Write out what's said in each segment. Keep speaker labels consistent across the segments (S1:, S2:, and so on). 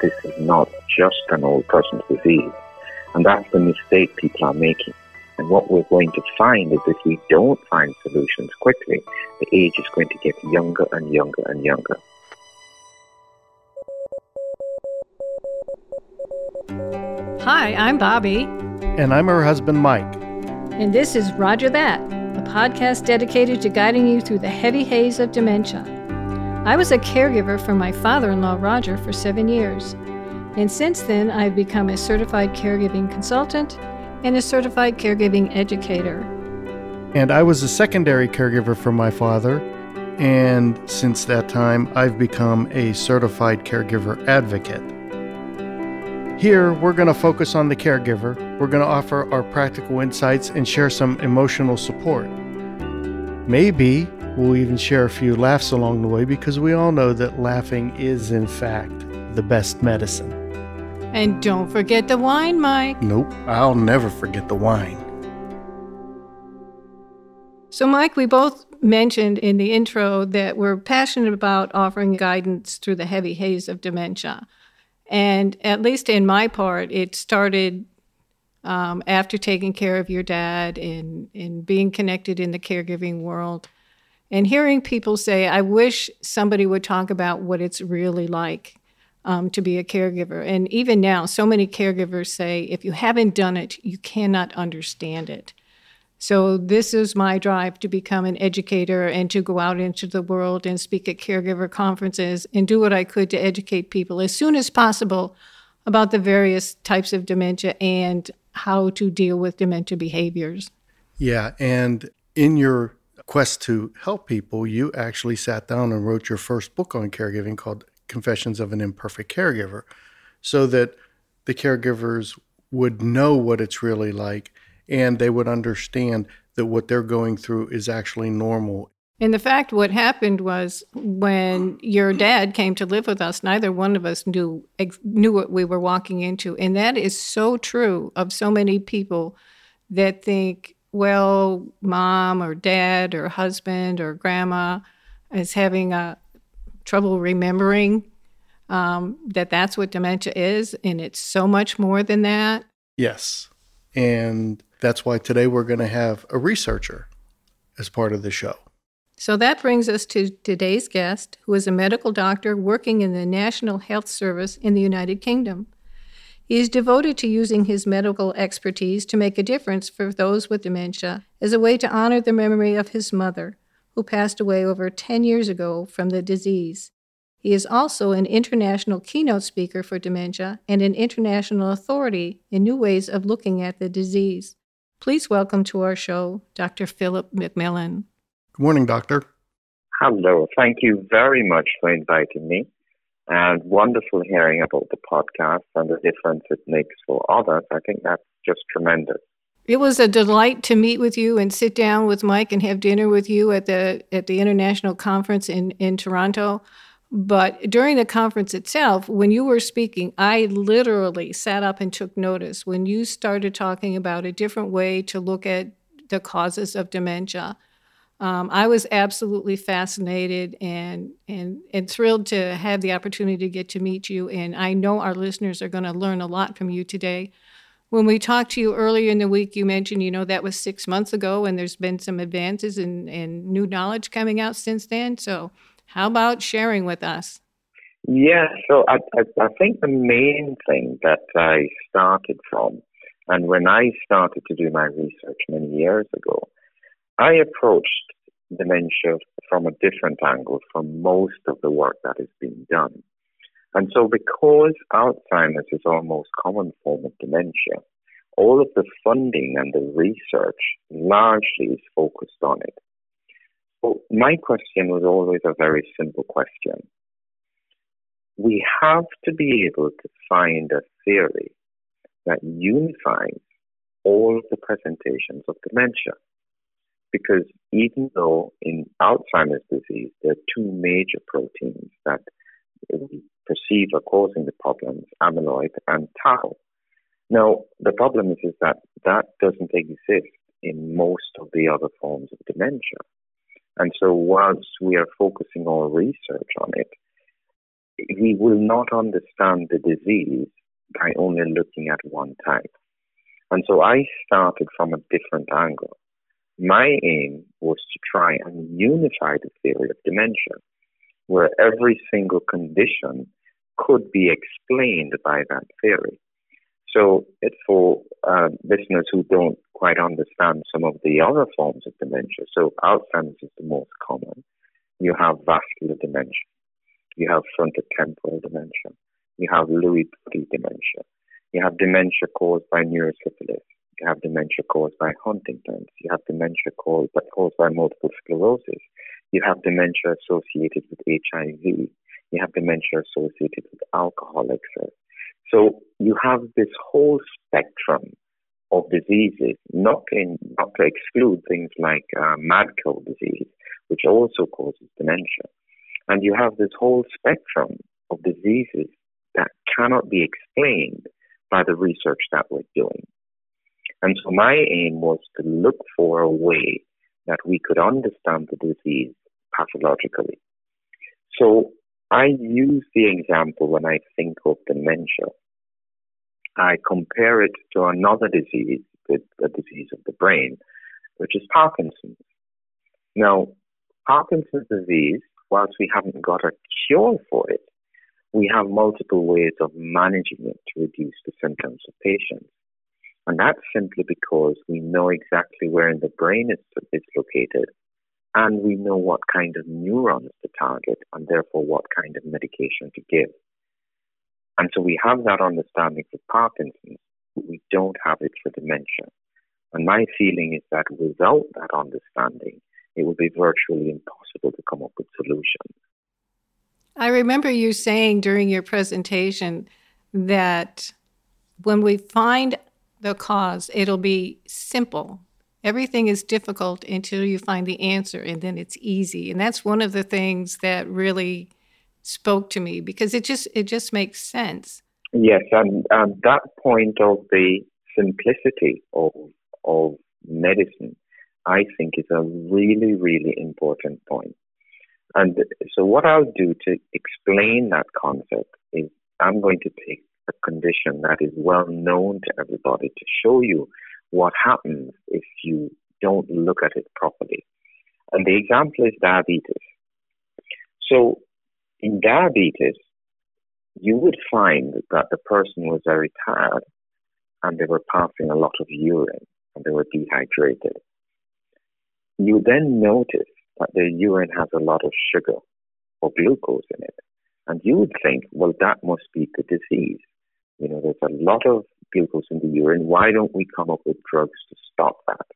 S1: this is not just an old person's disease. And that's the mistake people are making. And what we're going to find is if we don't find solutions quickly, the age is going to get younger and younger and younger.
S2: Hi, I'm Bobbi.
S3: And I'm her husband, Mike.
S2: And this is Rodger That, a podcast dedicated to guiding you through the heavy haze of dementia. I was a caregiver for my father in law, Rodger, for seven years. And since then, I've become a certified caregiving consultant and a certified caregiving educator.
S3: And I was a secondary caregiver for my father. And since that time, I've become a certified caregiver advocate. Here, we're going to focus on the caregiver. We're going to offer our practical insights and share some emotional support. Maybe we'll even share a few laughs along the way because we all know that laughing is, in fact, the best medicine.
S2: And don't forget the wine, Mike.
S3: Nope, I'll never forget the wine.
S2: So, Mike, we both mentioned in the intro that we're passionate about offering guidance through the heavy haze of dementia. And at least in my part, it started um, after taking care of your dad and, and being connected in the caregiving world. And hearing people say, I wish somebody would talk about what it's really like um, to be a caregiver. And even now, so many caregivers say, if you haven't done it, you cannot understand it. So, this is my drive to become an educator and to go out into the world and speak at caregiver conferences and do what I could to educate people as soon as possible about the various types of dementia and how to deal with dementia behaviors.
S3: Yeah. And in your quest to help people, you actually sat down and wrote your first book on caregiving called Confessions of an Imperfect Caregiver so that the caregivers would know what it's really like and they would understand that what they're going through is actually normal.
S2: And the fact what happened was when your dad came to live with us, neither one of us knew knew what we were walking into, and that is so true of so many people that think, well, mom or dad or husband or grandma is having a trouble remembering um, that that's what dementia is, and it's so much more than that.
S3: Yes, and that's why today we're going to have a researcher as part of the show.
S2: So that brings us to today's guest, who is a medical doctor working in the National Health Service in the United Kingdom. He is devoted to using his medical expertise to make a difference for those with dementia as a way to honor the memory of his mother, who passed away over 10 years ago from the disease. He is also an international keynote speaker for dementia and an international authority in new ways of looking at the disease. Please welcome to our show Dr. Philip McMillan.
S3: Good morning, Doctor.
S1: Hello. Thank you very much for inviting me. And wonderful hearing about the podcast and the difference it makes for others. I think that's just tremendous.
S2: It was a delight to meet with you and sit down with Mike and have dinner with you at the at the international conference in, in Toronto. But during the conference itself, when you were speaking, I literally sat up and took notice when you started talking about a different way to look at the causes of dementia. Um, I was absolutely fascinated and, and, and thrilled to have the opportunity to get to meet you. And I know our listeners are going to learn a lot from you today. When we talked to you earlier in the week, you mentioned, you know, that was six months ago, and there's been some advances and, and new knowledge coming out since then. So how about sharing with us?
S1: Yeah, so I, I, I think the main thing that I started from, and when I started to do my research many years ago, I approached dementia from a different angle from most of the work that is being done. And so because Alzheimer's is our most common form of dementia, all of the funding and the research largely is focused on it. So my question was always a very simple question. We have to be able to find a theory that unifies all of the presentations of dementia. Because even though in Alzheimer's disease, there are two major proteins that we perceive are causing the problems, amyloid and tau. Now, the problem is, is that that doesn't exist in most of the other forms of dementia. And so, whilst we are focusing our research on it, we will not understand the disease by only looking at one type. And so I started from a different angle. My aim was to try and unify the theory of dementia, where every single condition could be explained by that theory. So, it's for uh, listeners who don't quite understand some of the other forms of dementia. So, Alzheimer's is the most common. You have vascular dementia. You have frontotemporal dementia. You have Lewy body dementia. You have dementia caused by neurosyphilis. You have dementia caused by Huntington's. You have dementia caused by, caused by multiple sclerosis. You have dementia associated with HIV. You have dementia associated with alcohol excess. So you have this whole spectrum of diseases, not, in, not to exclude things like uh, mad cow disease, which also causes dementia. And you have this whole spectrum of diseases that cannot be explained by the research that we're doing. And so my aim was to look for a way that we could understand the disease pathologically. So I use the example when I think of dementia. I compare it to another disease, the, disease of the brain, which is Parkinson's. Now, Parkinson's disease, whilst we haven't got a cure for it, we have multiple ways of managing it to reduce the symptoms of patients. And that's simply because we know exactly where in the brain it's, located and we know what kind of neurons to target and therefore what kind of medication to give. And so we have that understanding for Parkinson's, but we don't have it for dementia. And my feeling is that without that understanding, it would be virtually impossible to come up with solutions.
S2: I remember you saying during your presentation that when we find the cause, it'll be simple. Everything is difficult until you find the answer, and then it's easy. And that's one of the things that really spoke to me because it just it just makes sense.
S1: Yes, and, and that point of the simplicity of of medicine, I think, is a really really important point. And so, what I'll do to explain that concept is I'm going to take a condition that is well known to everybody to show you what happens if you don't look at it properly. And the example is diabetes. So, in diabetes, you would find that the person was very tired and they were passing a lot of urine and they were dehydrated. You then notice that their urine has a lot of sugar or glucose in it. And you would think, well, that must be the disease. You know, there's a lot of glucose in the urine. Why don't we come up with drugs to stop that?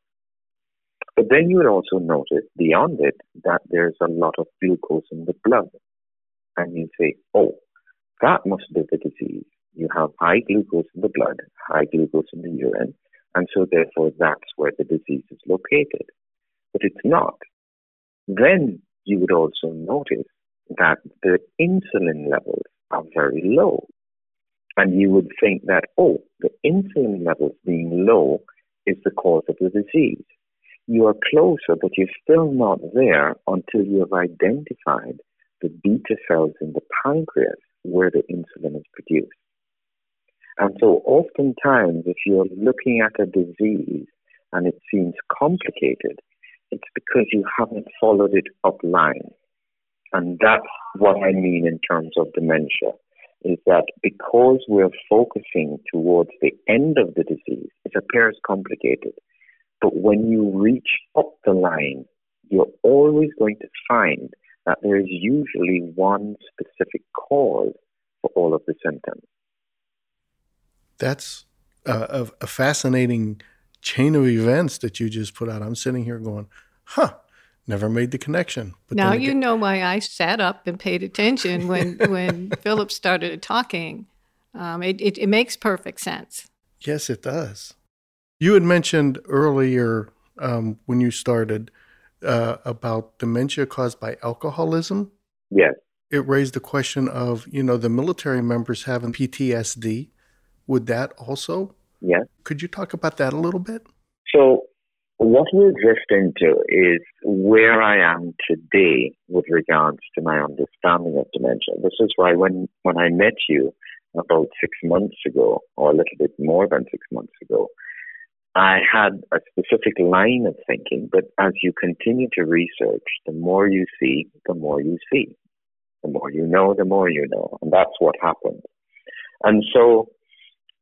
S1: But then you would also notice beyond it that there's a lot of glucose in the blood. And you say, oh, that must be the disease. You have high glucose in the blood, high glucose in the urine, and so therefore that's where the disease is located. But it's not. Then you would also notice that the insulin levels are very low. And you would think that, oh, the insulin levels being low is the cause of the disease. You are closer, but you're still not there until you have identified the beta cells in the pancreas where the insulin is produced. And so, oftentimes, if you're looking at a disease and it seems complicated, it's because you haven't followed it up line. And that's what I mean in terms of dementia, is that because we're focusing towards the end of the disease, it appears complicated. But when you reach up the line, you're always going to find that there is usually one specific cause for all of the symptoms.
S3: That's a, a fascinating chain of events that you just put out. I'm sitting here going, huh, never made the connection.
S2: But now you know why I sat up and paid attention when, when Philip started talking. Um, it, it, it makes perfect sense.
S3: Yes, it does. You had mentioned earlier um, when you started uh, about dementia caused by alcoholism.
S1: Yes.
S3: It raised the question of, you know, the military members having PTSD. Would that also?
S1: Yes.
S3: Could you talk about that a little bit?
S1: So what we'll drift into is where I am today with regards to my understanding of dementia. This is why when, when I met you about six months ago, or a little bit more than six months ago, I had a specific line of thinking, but as you continue to research, the more you see, the more you see. The more you know, the more you know. And that's what happened. And so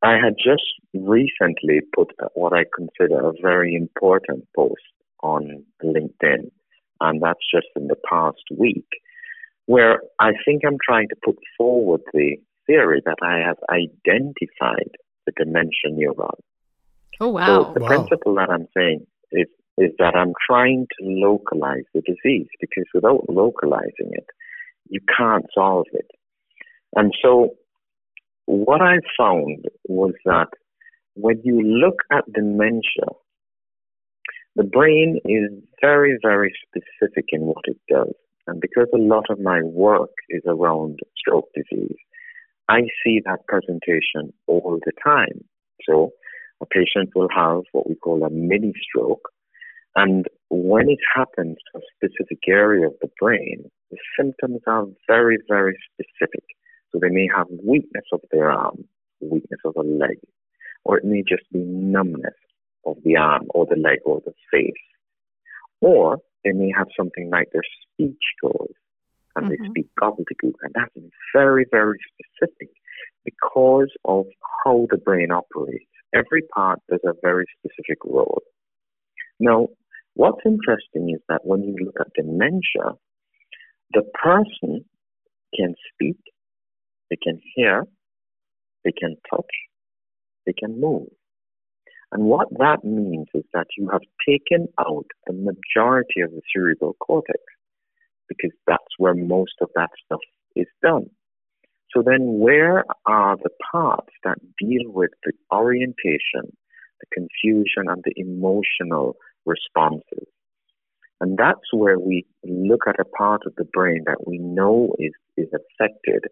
S1: I had just recently put what I consider a very important post on LinkedIn, and that's just in the past week, where I think I'm trying to put forward the theory that I have identified the dementia neuron.
S2: Oh, wow.
S1: So the
S3: wow.
S1: principle that I'm saying is, is that I'm trying to localize the disease because without localizing it, you can't solve it. And so what I found was that when you look at dementia, the brain is very, very specific in what it does. And because a lot of my work is around stroke disease, I see that presentation all the time. So a patient will have what we call a mini stroke. And when it happens to a specific area of the brain, the symptoms are very, very specific. So they may have weakness of their arm, weakness of the leg, or it may just be numbness of the arm or the leg or the face. Or they may have something like their speech goes and mm-hmm. they speak gobbledygook. And that's very, very specific because of how the brain operates. Every part does a very specific role. Now, what's interesting is that when you look at dementia, the person can speak, they can hear, they can touch, they can move. And what that means is that you have taken out the majority of the cerebral cortex because that's where most of that stuff is done. So then where are the parts that deal with the orientation, the confusion, and the emotional responses? And that's where we look at a part of the brain that we know is, is affected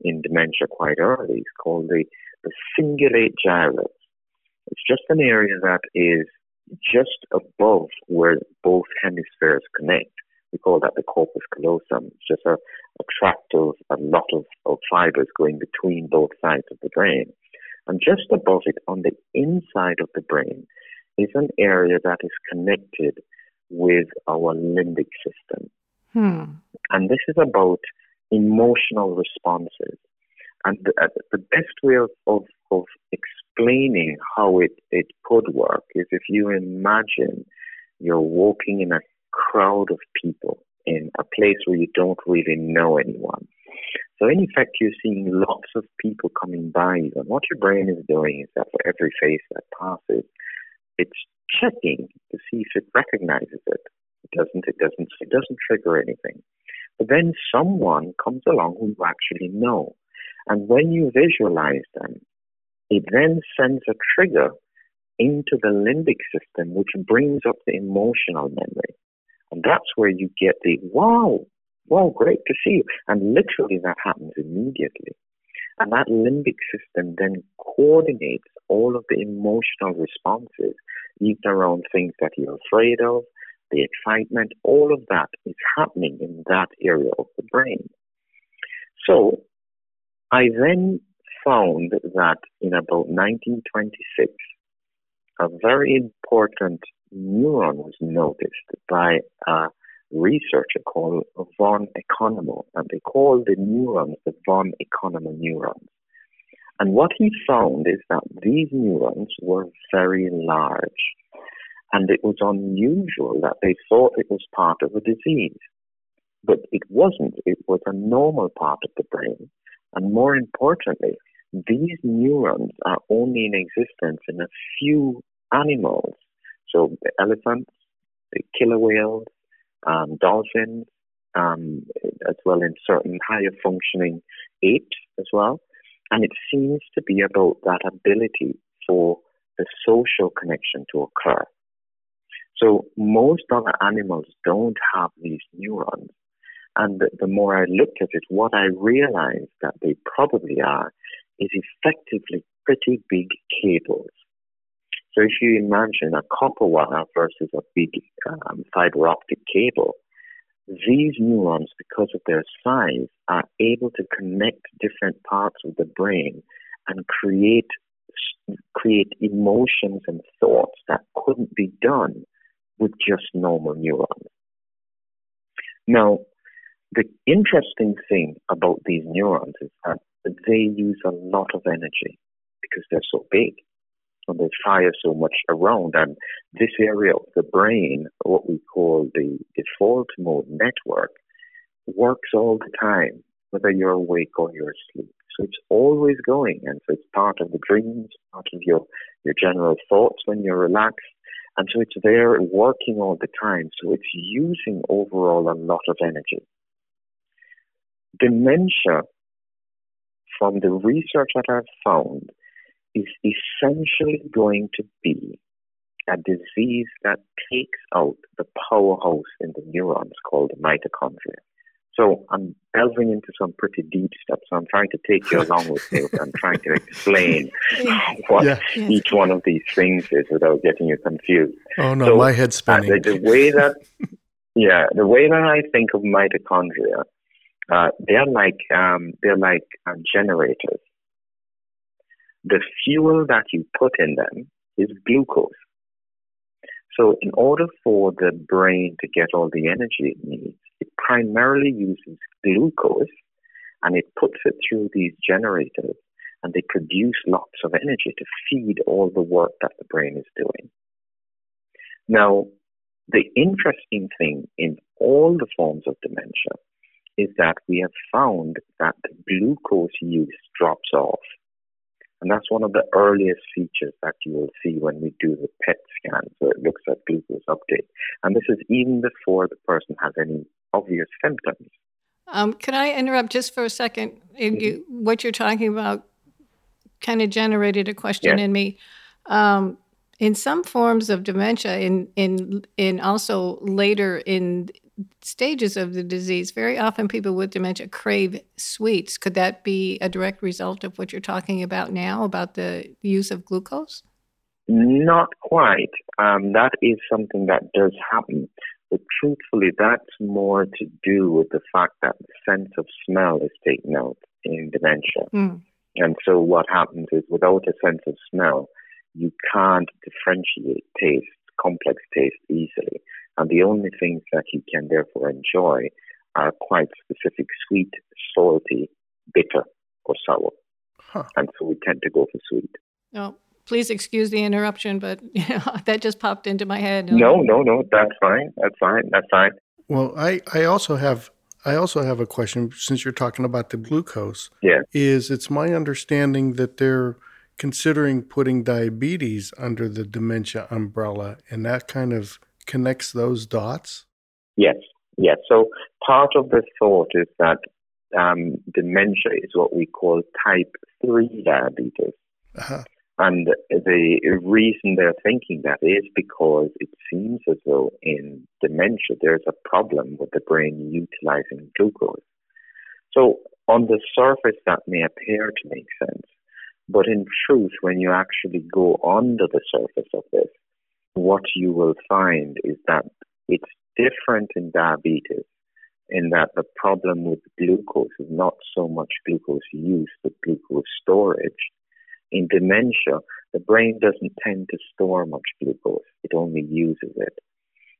S1: in dementia quite early. It's called the, the cingulate gyrus. It's just an area that is just above where both hemispheres connect. We call that the corpus callosum. It's just a, a tract of a lot of, of fibers going between both sides of the brain. And just above it, on the inside of the brain, is an area that is connected with our limbic system.
S2: Hmm.
S1: And this is about emotional responses. And the, uh, the best way of, of, of explaining how it, it could work is if you imagine you're walking in a crowd of people in a place where you don't really know anyone. So in effect, you're seeing lots of people coming by you, and what your brain is doing is that for every face that passes, it's checking to see if it recognizes it. It doesn't. It doesn't. It doesn't trigger anything. But then someone comes along who you actually know, and when you visualize them, it then sends a trigger into the limbic system, which brings up the emotional memory. And that's where you get the wow, wow, great to see you. And literally that happens immediately. And that limbic system then coordinates all of the emotional responses, even around things that you're afraid of, the excitement, all of that is happening in that area of the brain. So I then found that in about 1926, a very important neuron was noticed by a researcher called von Economo, and they called the neurons the von Economo neurons. And what he found is that these neurons were very large, and it was unusual that they thought it was part of a disease. But it wasn't, it was a normal part of the brain. And more importantly, these neurons are only in existence in a few animals. So the elephants, the killer whales, um, dolphins, um, as well in certain higher functioning apes as well. And it seems to be about that ability for the social connection to occur. So most other animals don't have these neurons. And the, more I looked at it, what I realized that they probably are is effectively pretty big cables. So if you imagine a copper wire versus a big um, fiber optic cable, these neurons, because of their size, are able to connect different parts of the brain and create create emotions and thoughts that couldn't be done with just normal neurons. Now, the interesting thing about these neurons is that they use a lot of energy because they're so big and they fire so much around. And this area of the brain, what we call the default mode network, works all the time, whether you're awake or you're asleep. So it's always going, and so it's part of the dreams, part of your your general thoughts when you're relaxed, and so it's there working all the time. So it's using overall a lot of energy. Dementia, from the research that I've found, is essentially going to be a disease that takes out the powerhouse in the neurons called the mitochondria. So I'm delving into some pretty deep stuff. So I'm trying to take you along with me. I'm trying to explain what yeah. each one of these things is without getting you confused.
S3: Oh no, so, my head's spinning.
S1: Uh, the, the, way that, yeah, the way that I think of mitochondria, uh, they're like um, they're like uh, generators. The fuel that you put in them is glucose. So in order for the brain to get all the energy it needs, it primarily uses glucose and it puts it through these generators and they produce lots of energy to feed all the work that the brain is doing. Now, the interesting thing in all the forms of dementia is that we have found that the glucose use drops off and that's one of the earliest features that you will see when we do the PET scan. So it looks at glucose uptake. And this is even before the person has any obvious symptoms.
S2: Um, can I interrupt just for a 2nd mm-hmm. you, what you're talking about kind of generated a question in me. Um, in some forms of dementia, in in in also later in stages of the disease, very often people with dementia crave sweets. Could that be a direct result of what you're talking about now about the use of glucose?
S1: Not quite. Um, that is something that does happen. But truthfully, that's more to do with the fact that the sense of smell is taken out in dementia. Mm. And so what happens is without a sense of smell, you can't differentiate taste, complex taste easily. And the only things that you can therefore enjoy are quite specific sweet, salty, bitter, or sour. Huh. And so we tend to go for sweet.
S2: Oh, please excuse the interruption, but you know, that just popped into my head.
S1: No, no, no, that's fine. That's fine. That's fine.
S3: Well, I, I also have I also have a question since you're talking about the glucose.
S1: Yeah.
S3: Is it's my understanding that they're considering putting diabetes under the dementia umbrella and that kind of connects those dots?
S1: Yes, yes. So part of the thought is that um, dementia is what we call type 3 diabetes. Uh-huh. And the reason they're thinking that is because it seems as though in dementia there's a problem with the brain utilizing glucose. So on the surface that may appear to make sense, but in truth, when you actually go under the surface of this, what you will find is that it's different in diabetes in that the problem with glucose is not so much glucose use, but glucose storage. In dementia, the brain doesn't tend to store much glucose, it only uses it.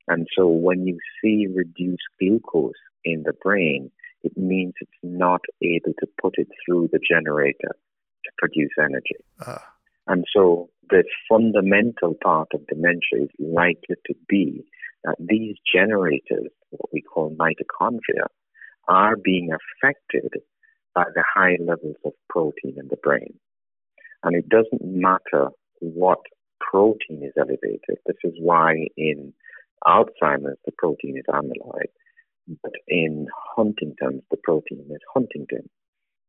S1: And so when you see reduced glucose in the brain, it means it's not able to put it through the generator to produce energy. Uh. And so the fundamental part of dementia is likely to be that these generators, what we call mitochondria, are being affected by the high levels of protein in the brain. And it doesn't matter what protein is elevated. This is why in Alzheimer's the protein is amyloid, but in huntingtin's the protein is Huntington,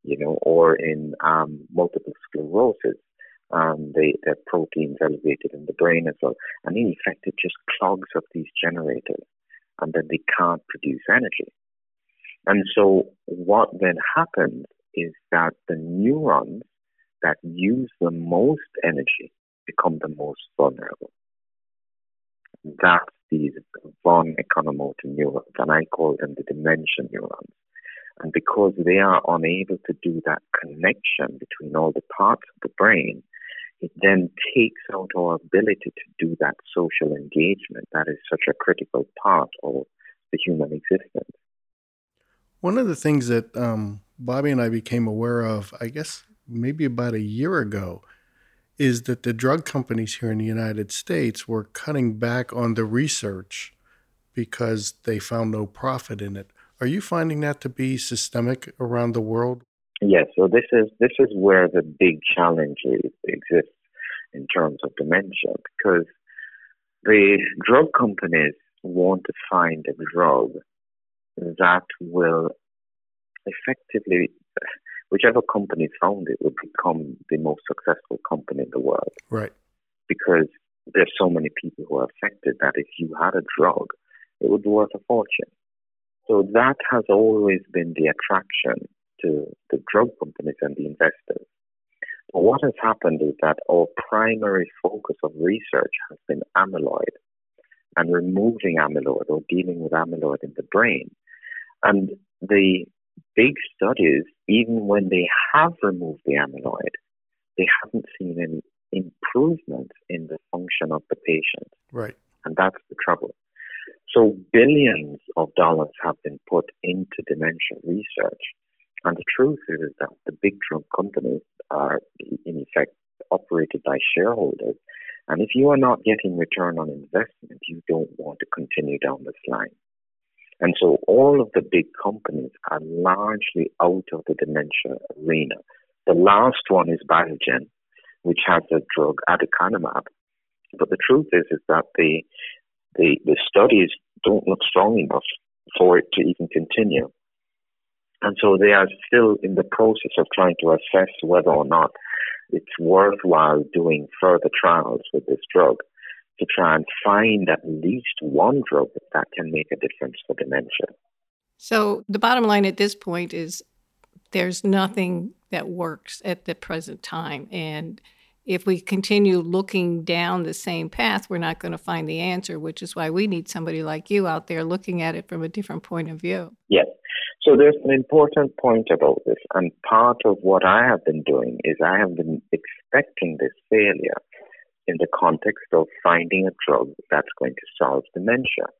S1: you know, or in um, multiple sclerosis um, the, the proteins elevated in the brain as well. And in effect, it just clogs up these generators and then they can't produce energy. And so what then happens is that the neurons that use the most energy become the most vulnerable. That's these von Economotor neurons, and I call them the dementia neurons. And because they are unable to do that connection between all the parts of the brain, it then takes out our ability to do that social engagement that is such a critical part of the human existence.
S3: One of the things that um, Bobbi and I became aware of, I guess maybe about a year ago, is that the drug companies here in the United States were cutting back on the research because they found no profit in it. Are you finding that to be systemic around the world?
S1: Yes. So this is this is where the big challenge exists in terms of dementia because the drug companies want to find a drug that will effectively whichever company found it would become the most successful company in the world.
S3: Right.
S1: Because there's so many people who are affected that if you had a drug, it would be worth a fortune. So that has always been the attraction to the drug companies and the investors. But what has happened is that our primary focus of research has been amyloid and removing amyloid or dealing with amyloid in the brain. And the big studies, even when they have removed the amyloid, they haven't seen any improvement in the function of the patient.
S3: Right.
S1: And that's the trouble. So billions of dollars have been put into dementia research. And the truth is that the big drug companies are, in effect, operated by shareholders. And if you are not getting return on investment, you don't want to continue down this line. And so all of the big companies are largely out of the dementia arena. The last one is Biogen, which has a drug aducanumab. But the truth is, is that the, the, the studies don't look strong enough for it to even continue. And so they are still in the process of trying to assess whether or not it's worthwhile doing further trials with this drug to try and find at least one drug that can make a difference for dementia.
S2: So the bottom line at this point is there's nothing that works at the present time. And if we continue looking down the same path, we're not going to find the answer, which is why we need somebody like you out there looking at it from a different point of view.
S1: Yes. So there's an important point about this. And part of what I have been doing is I have been expecting this failure in the context of finding a drug that's going to solve dementia.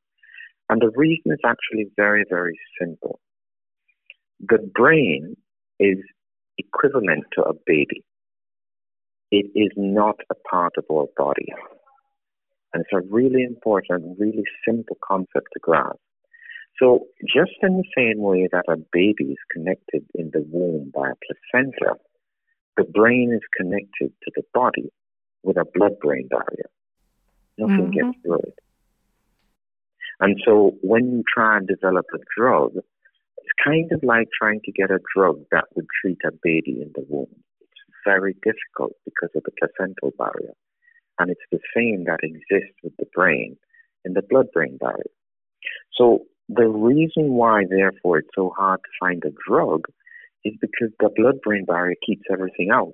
S1: And the reason is actually very, very simple. The brain is equivalent to a baby. It is not a part of our body. And it's a really important, really simple concept to grasp. So, just in the same way that a baby is connected in the womb by a placenta, the brain is connected to the body with a blood brain barrier. Nothing mm-hmm. gets through it. And so when you try and develop a drug, it's kind of like trying to get a drug that would treat a baby in the womb. It's very difficult because of the placental barrier. And it's the same that exists with the brain in the blood brain barrier. So the reason why, therefore, it's so hard to find a drug is because the blood brain barrier keeps everything out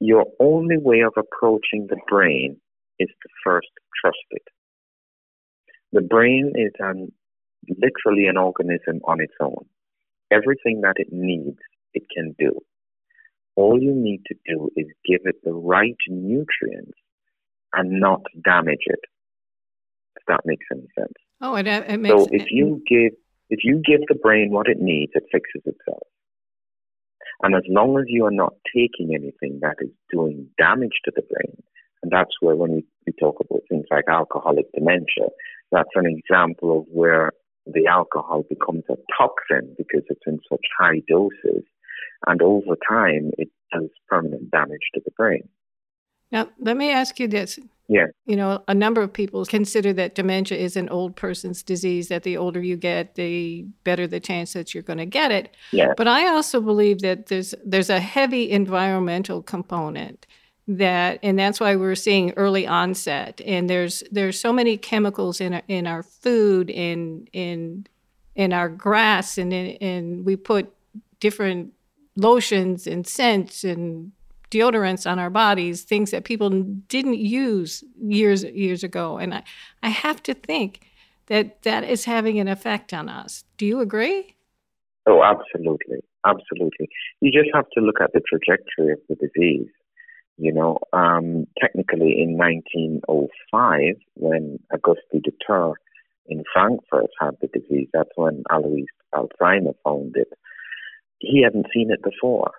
S1: your only way of approaching the brain is to first trust it. The brain is an, literally an organism on its own. Everything that it needs, it can do. All you need to do is give it the right nutrients and not damage it. If that makes any sense.
S2: Oh, it, it makes.
S1: So if you give if you give the brain what it needs, it fixes itself. And as long as you are not taking anything that is doing damage to the brain, and that's where when we, we talk about things like alcoholic dementia, that's an example of where the alcohol becomes a toxin because it's in such high doses. And over time, it does permanent damage to the brain.
S2: Now, let me ask you this.
S1: Yeah.
S2: You know, a number of people consider that dementia is an old person's disease, that the older you get, the better the chance that you're going to get it.
S1: Yeah.
S2: But I also believe that there's there's a heavy environmental component that and that's why we're seeing early onset and there's there's so many chemicals in our, in our food in in in our grass and in, and we put different lotions and scents and deodorants on our bodies, things that people didn't use years years ago. And I, I have to think that that is having an effect on us. Do you agree?
S1: Oh, absolutely, absolutely. You just have to look at the trajectory of the disease. You know, um, technically in 1905, when Auguste Deter in Frankfurt had the disease, that's when Alois Alzheimer found it. He hadn't seen it before.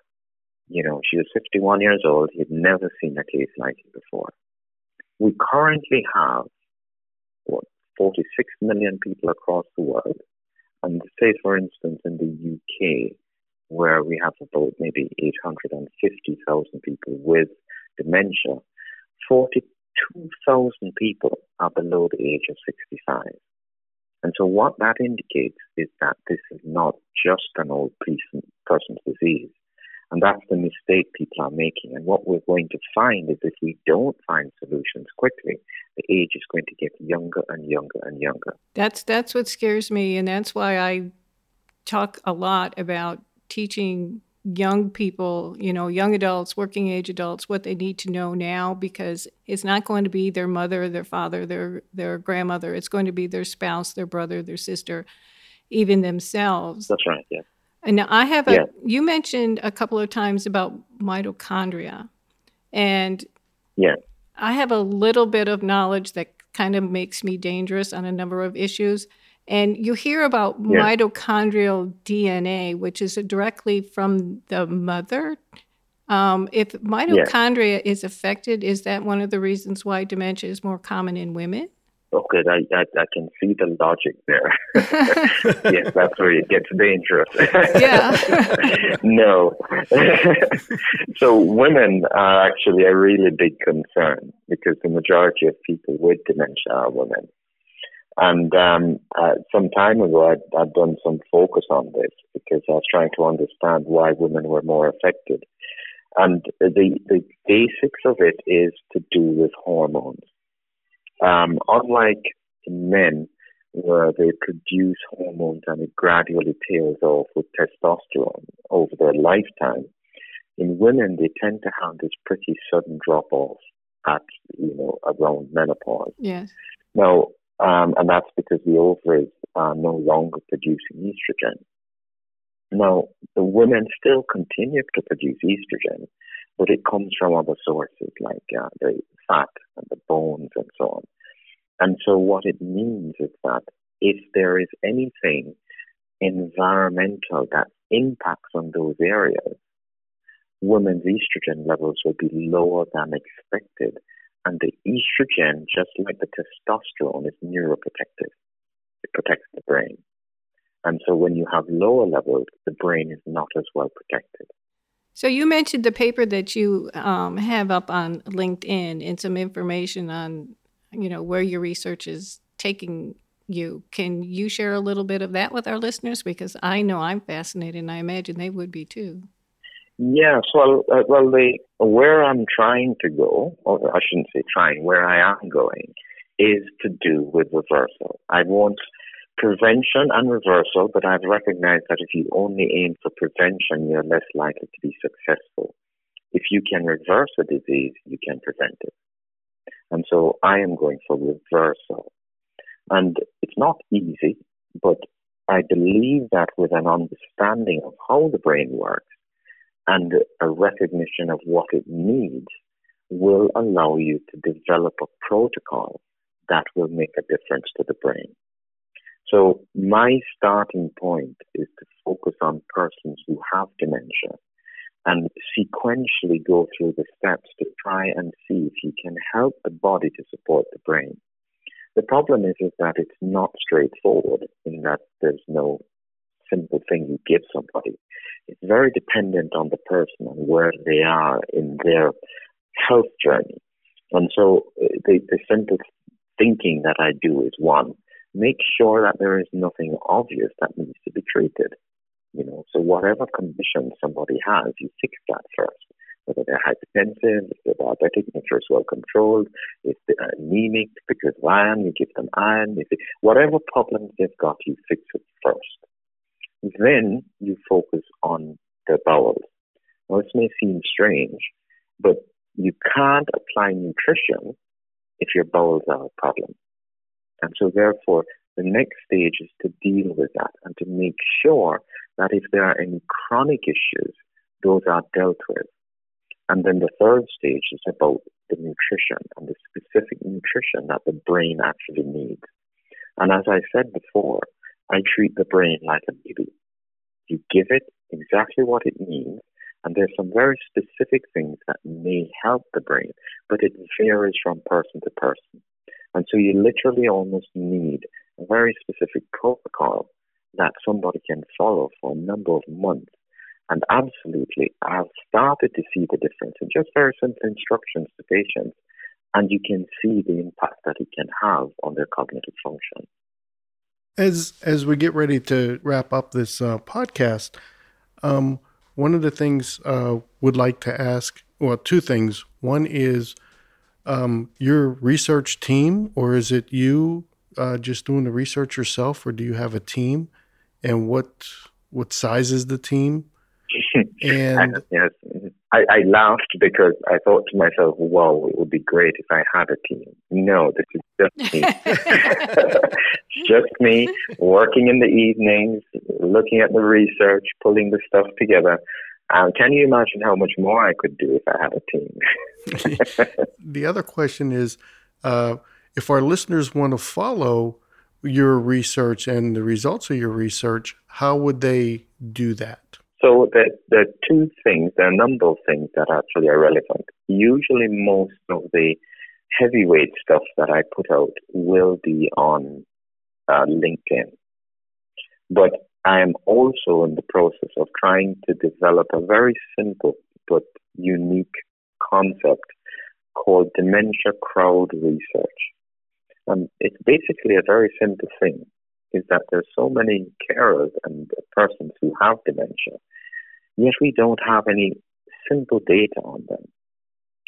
S1: You know, she was 51 years old. He had never seen a case like it before. We currently have, what, 46 million people across the world. And say, for instance, in the UK, where we have about maybe 850,000 people with dementia, 42,000 people are below the age of 65. And so what that indicates is that this is not just an old person's disease. And that's the mistake people are making. And what we're going to find is if we don't find solutions quickly, the age is going to get younger and younger and younger.
S2: That's that's what scares me, and that's why I talk a lot about teaching young people, you know, young adults, working age adults, what they need to know now because it's not going to be their mother, their father, their their grandmother. It's going to be their spouse, their brother, their sister, even themselves.
S1: That's right. Yeah.
S2: And now I have a. Yeah. You mentioned a couple of times about mitochondria, and
S1: yeah,
S2: I have a little bit of knowledge that kind of makes me dangerous on a number of issues. And you hear about yeah. mitochondrial DNA, which is directly from the mother. Um, if mitochondria yeah. is affected, is that one of the reasons why dementia is more common in women?
S1: Okay, I, I, I can see the logic there. yes, that's where it gets dangerous.
S2: yeah.
S1: no. so women are actually a really big concern because the majority of people with dementia are women. And um, uh, some time ago, I'd, I'd done some focus on this because I was trying to understand why women were more affected. And the, the basics of it is to do with hormones. Um, unlike men, where they produce hormones and it gradually tails off with testosterone over their lifetime, in women they tend to have this pretty sudden drop off at you know around menopause.
S2: Yes.
S1: Now, um, and that's because the ovaries are no longer producing estrogen. Now, the women still continue to produce estrogen, but it comes from other sources like uh, the fat and the bones and so on. And so what it means is that if there is anything environmental that impacts on those areas, women's estrogen levels will be lower than expected. And the estrogen, just like the testosterone, is neuroprotective. It protects the brain. And so when you have lower levels, the brain is not as well protected.
S2: So you mentioned the paper that you um, have up on LinkedIn and some information on, you know, where your research is taking you. Can you share a little bit of that with our listeners? Because I know I'm fascinated, and I imagine they would be too.
S1: Yes, well, uh, well, the where I'm trying to go, or I shouldn't say trying, where I am going, is to do with reversal. I want prevention and reversal, but I've recognized that if you only aim for prevention, you're less likely to be successful. If you can reverse a disease, you can prevent it. And so I am going for reversal. And it's not easy, but I believe that with an understanding of how the brain works and a recognition of what it needs will allow you to develop a protocol that will make a difference to the brain. So my starting point is to focus on persons who have dementia and sequentially go through the steps to try and see if you can help the body to support the brain. The problem is, is that it's not straightforward in that there's no simple thing you give somebody. It's very dependent on the person and where they are in their health journey. And so uh, the, the simple thinking that I do is one, make sure that there is nothing obvious that needs to be treated. You know, so whatever condition somebody has, you fix that first. Whether they're hypertensive, if they're diabetic, make sure it's well controlled. If they're anemic because of iron, you give them iron. If they, whatever problems they've got, you fix it first. Then you focus on the bowels. Now, this may seem strange, But you can't apply nutrition if your bowels are a problem. And so, therefore, the next stage is to deal with that and to make sure that if there are any chronic issues, those are dealt with. And then the third stage is about the nutrition and the specific nutrition that the brain actually needs. And as I said before, I treat the brain like a baby. You give it exactly what it needs, and there's some very specific things that may help the brain, but it varies from person to person. And so you literally almost need a very specific protocol that somebody can follow for a number of months. And absolutely, I've started to see the difference in just very simple instructions to patients, and you can see the impact that it can have on their cognitive function.
S3: As as we get ready to wrap up this uh, podcast, um, one of the things uh, would like to ask, well, two things. One is um, your research team, or is it you uh, just doing the research yourself, or do you have a team? And what what size is the team?
S1: And yes, I, I, laughed because I thought to myself, "Wow, it would be great if I had a team." No, this is just me. just me working in the evenings, looking at the research, pulling the stuff together. Um, can you imagine how much more I could do if I had a
S3: team? the other question is uh, if our listeners want to follow your research and the results of your research, how would they do that?
S1: So there, there are two things, there are a number of things that actually are relevant. Usually most of the heavyweight stuff that I put out will be on uh, LinkedIn. But I am also in the process of trying to develop a very simple but unique concept called dementia crowd research. And it's basically a very simple thing is that there's so many carers and persons who have dementia, yet we don't have any simple data on them.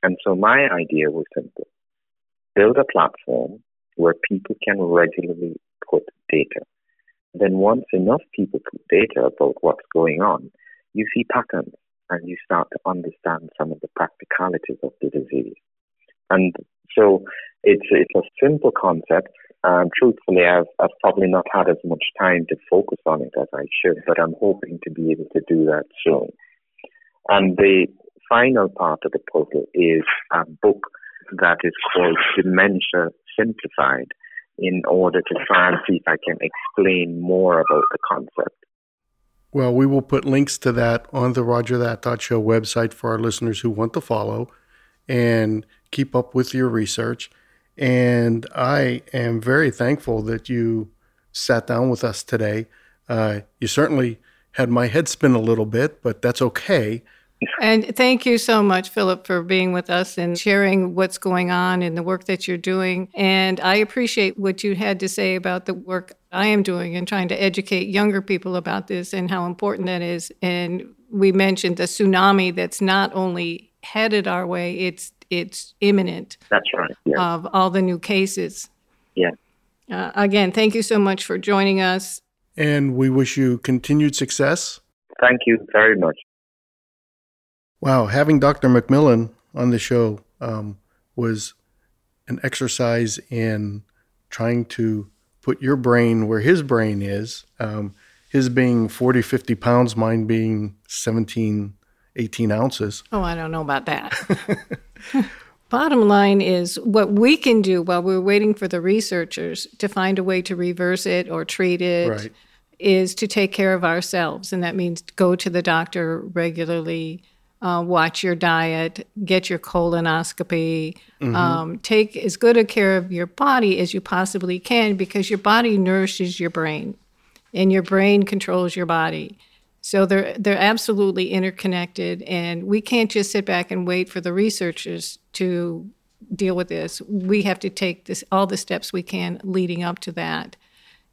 S1: And so my idea was simple. Build a platform where people can regularly put data. Then once enough people put data about what's going on, you see patterns and you start to understand some of the practicalities of the disease. And so it's, it's a simple concept. Um, truthfully, I've, I've probably not had as much time to focus on it as I should, but I'm hoping to be able to do that soon. And the final part of the puzzle is a book that is called Dementia Simplified in order to try and see if I can explain more about the concept.
S3: Well, we will put links to that on the Rodger That Show website for our listeners who want to follow and keep up with your research. And I am very thankful that you sat down with us today. Uh, you certainly had my head spin a little bit, but that's okay.
S2: And thank you so much, Philip, for being with us and sharing what's going on and the work that you're doing. And I appreciate what you had to say about the work I am doing and trying to educate younger people about this and how important that is. And we mentioned the tsunami that's not only headed our way, it's it's imminent.
S1: That's right.
S2: Yeah. Of all the new cases.
S1: Yeah.
S2: Uh, again, thank you so much for joining us.
S3: And we wish you continued success.
S1: Thank you very much.
S3: Wow, having Dr. McMillan on the show um, was an exercise in trying to put your brain where his brain is. Um, his being 40, 50 pounds, mine being 17, 18 ounces.
S2: Oh, I don't know about that. Bottom line is what we can do while we're waiting for the researchers to find a way to reverse it or treat it right. is to take care of ourselves. And that means go to the doctor regularly, uh, watch your diet, get your colonoscopy, mm-hmm. um, take as good a care of your body as you possibly can because your body nourishes your brain and your brain controls your body. So they're they're absolutely interconnected, and we can't just sit back and wait for the researchers to deal with this. We have to take this all the steps we can leading up to that,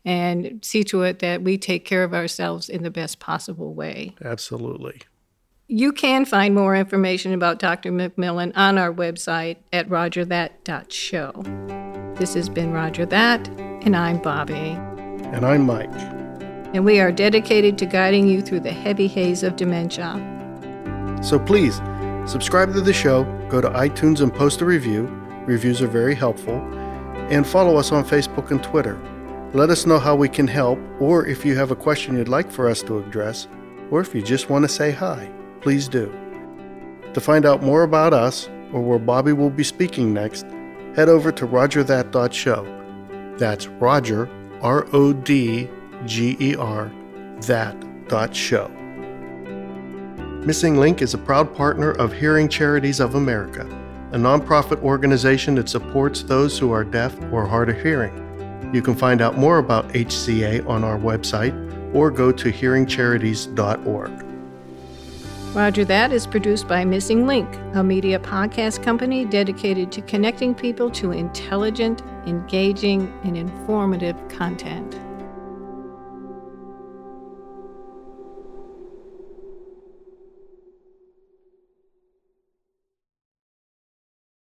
S2: and see to it that we take care of ourselves in the best possible way.
S3: Absolutely.
S2: You can find more information about Dr. McMillan on our website at rodgerthat.show. This has been Rodger That, and I'm Bobbi.
S3: And I'm Mike
S2: and we are dedicated to guiding you through the heavy haze of dementia.
S3: So please Subscribe to the show, go to iTunes and post a review. Reviews are very helpful. And follow us on Facebook and Twitter. Let us know how we can help, or if you have a question you'd like for us to address, or if you just want to say hi, please do. To find out more about us, or where Bobbi will be speaking next, head over to rodgerthat.show. That's Rodger, R O D G E R, that show. Missing Link is a proud partner of Hearing Charities of America, a nonprofit organization that supports those who are deaf or hard of hearing. You can find out more about HCA on our website or go to hearingcharities.org.
S2: Rodger That is produced by Missing Link, a media podcast company dedicated to connecting people to intelligent, engaging, and informative content.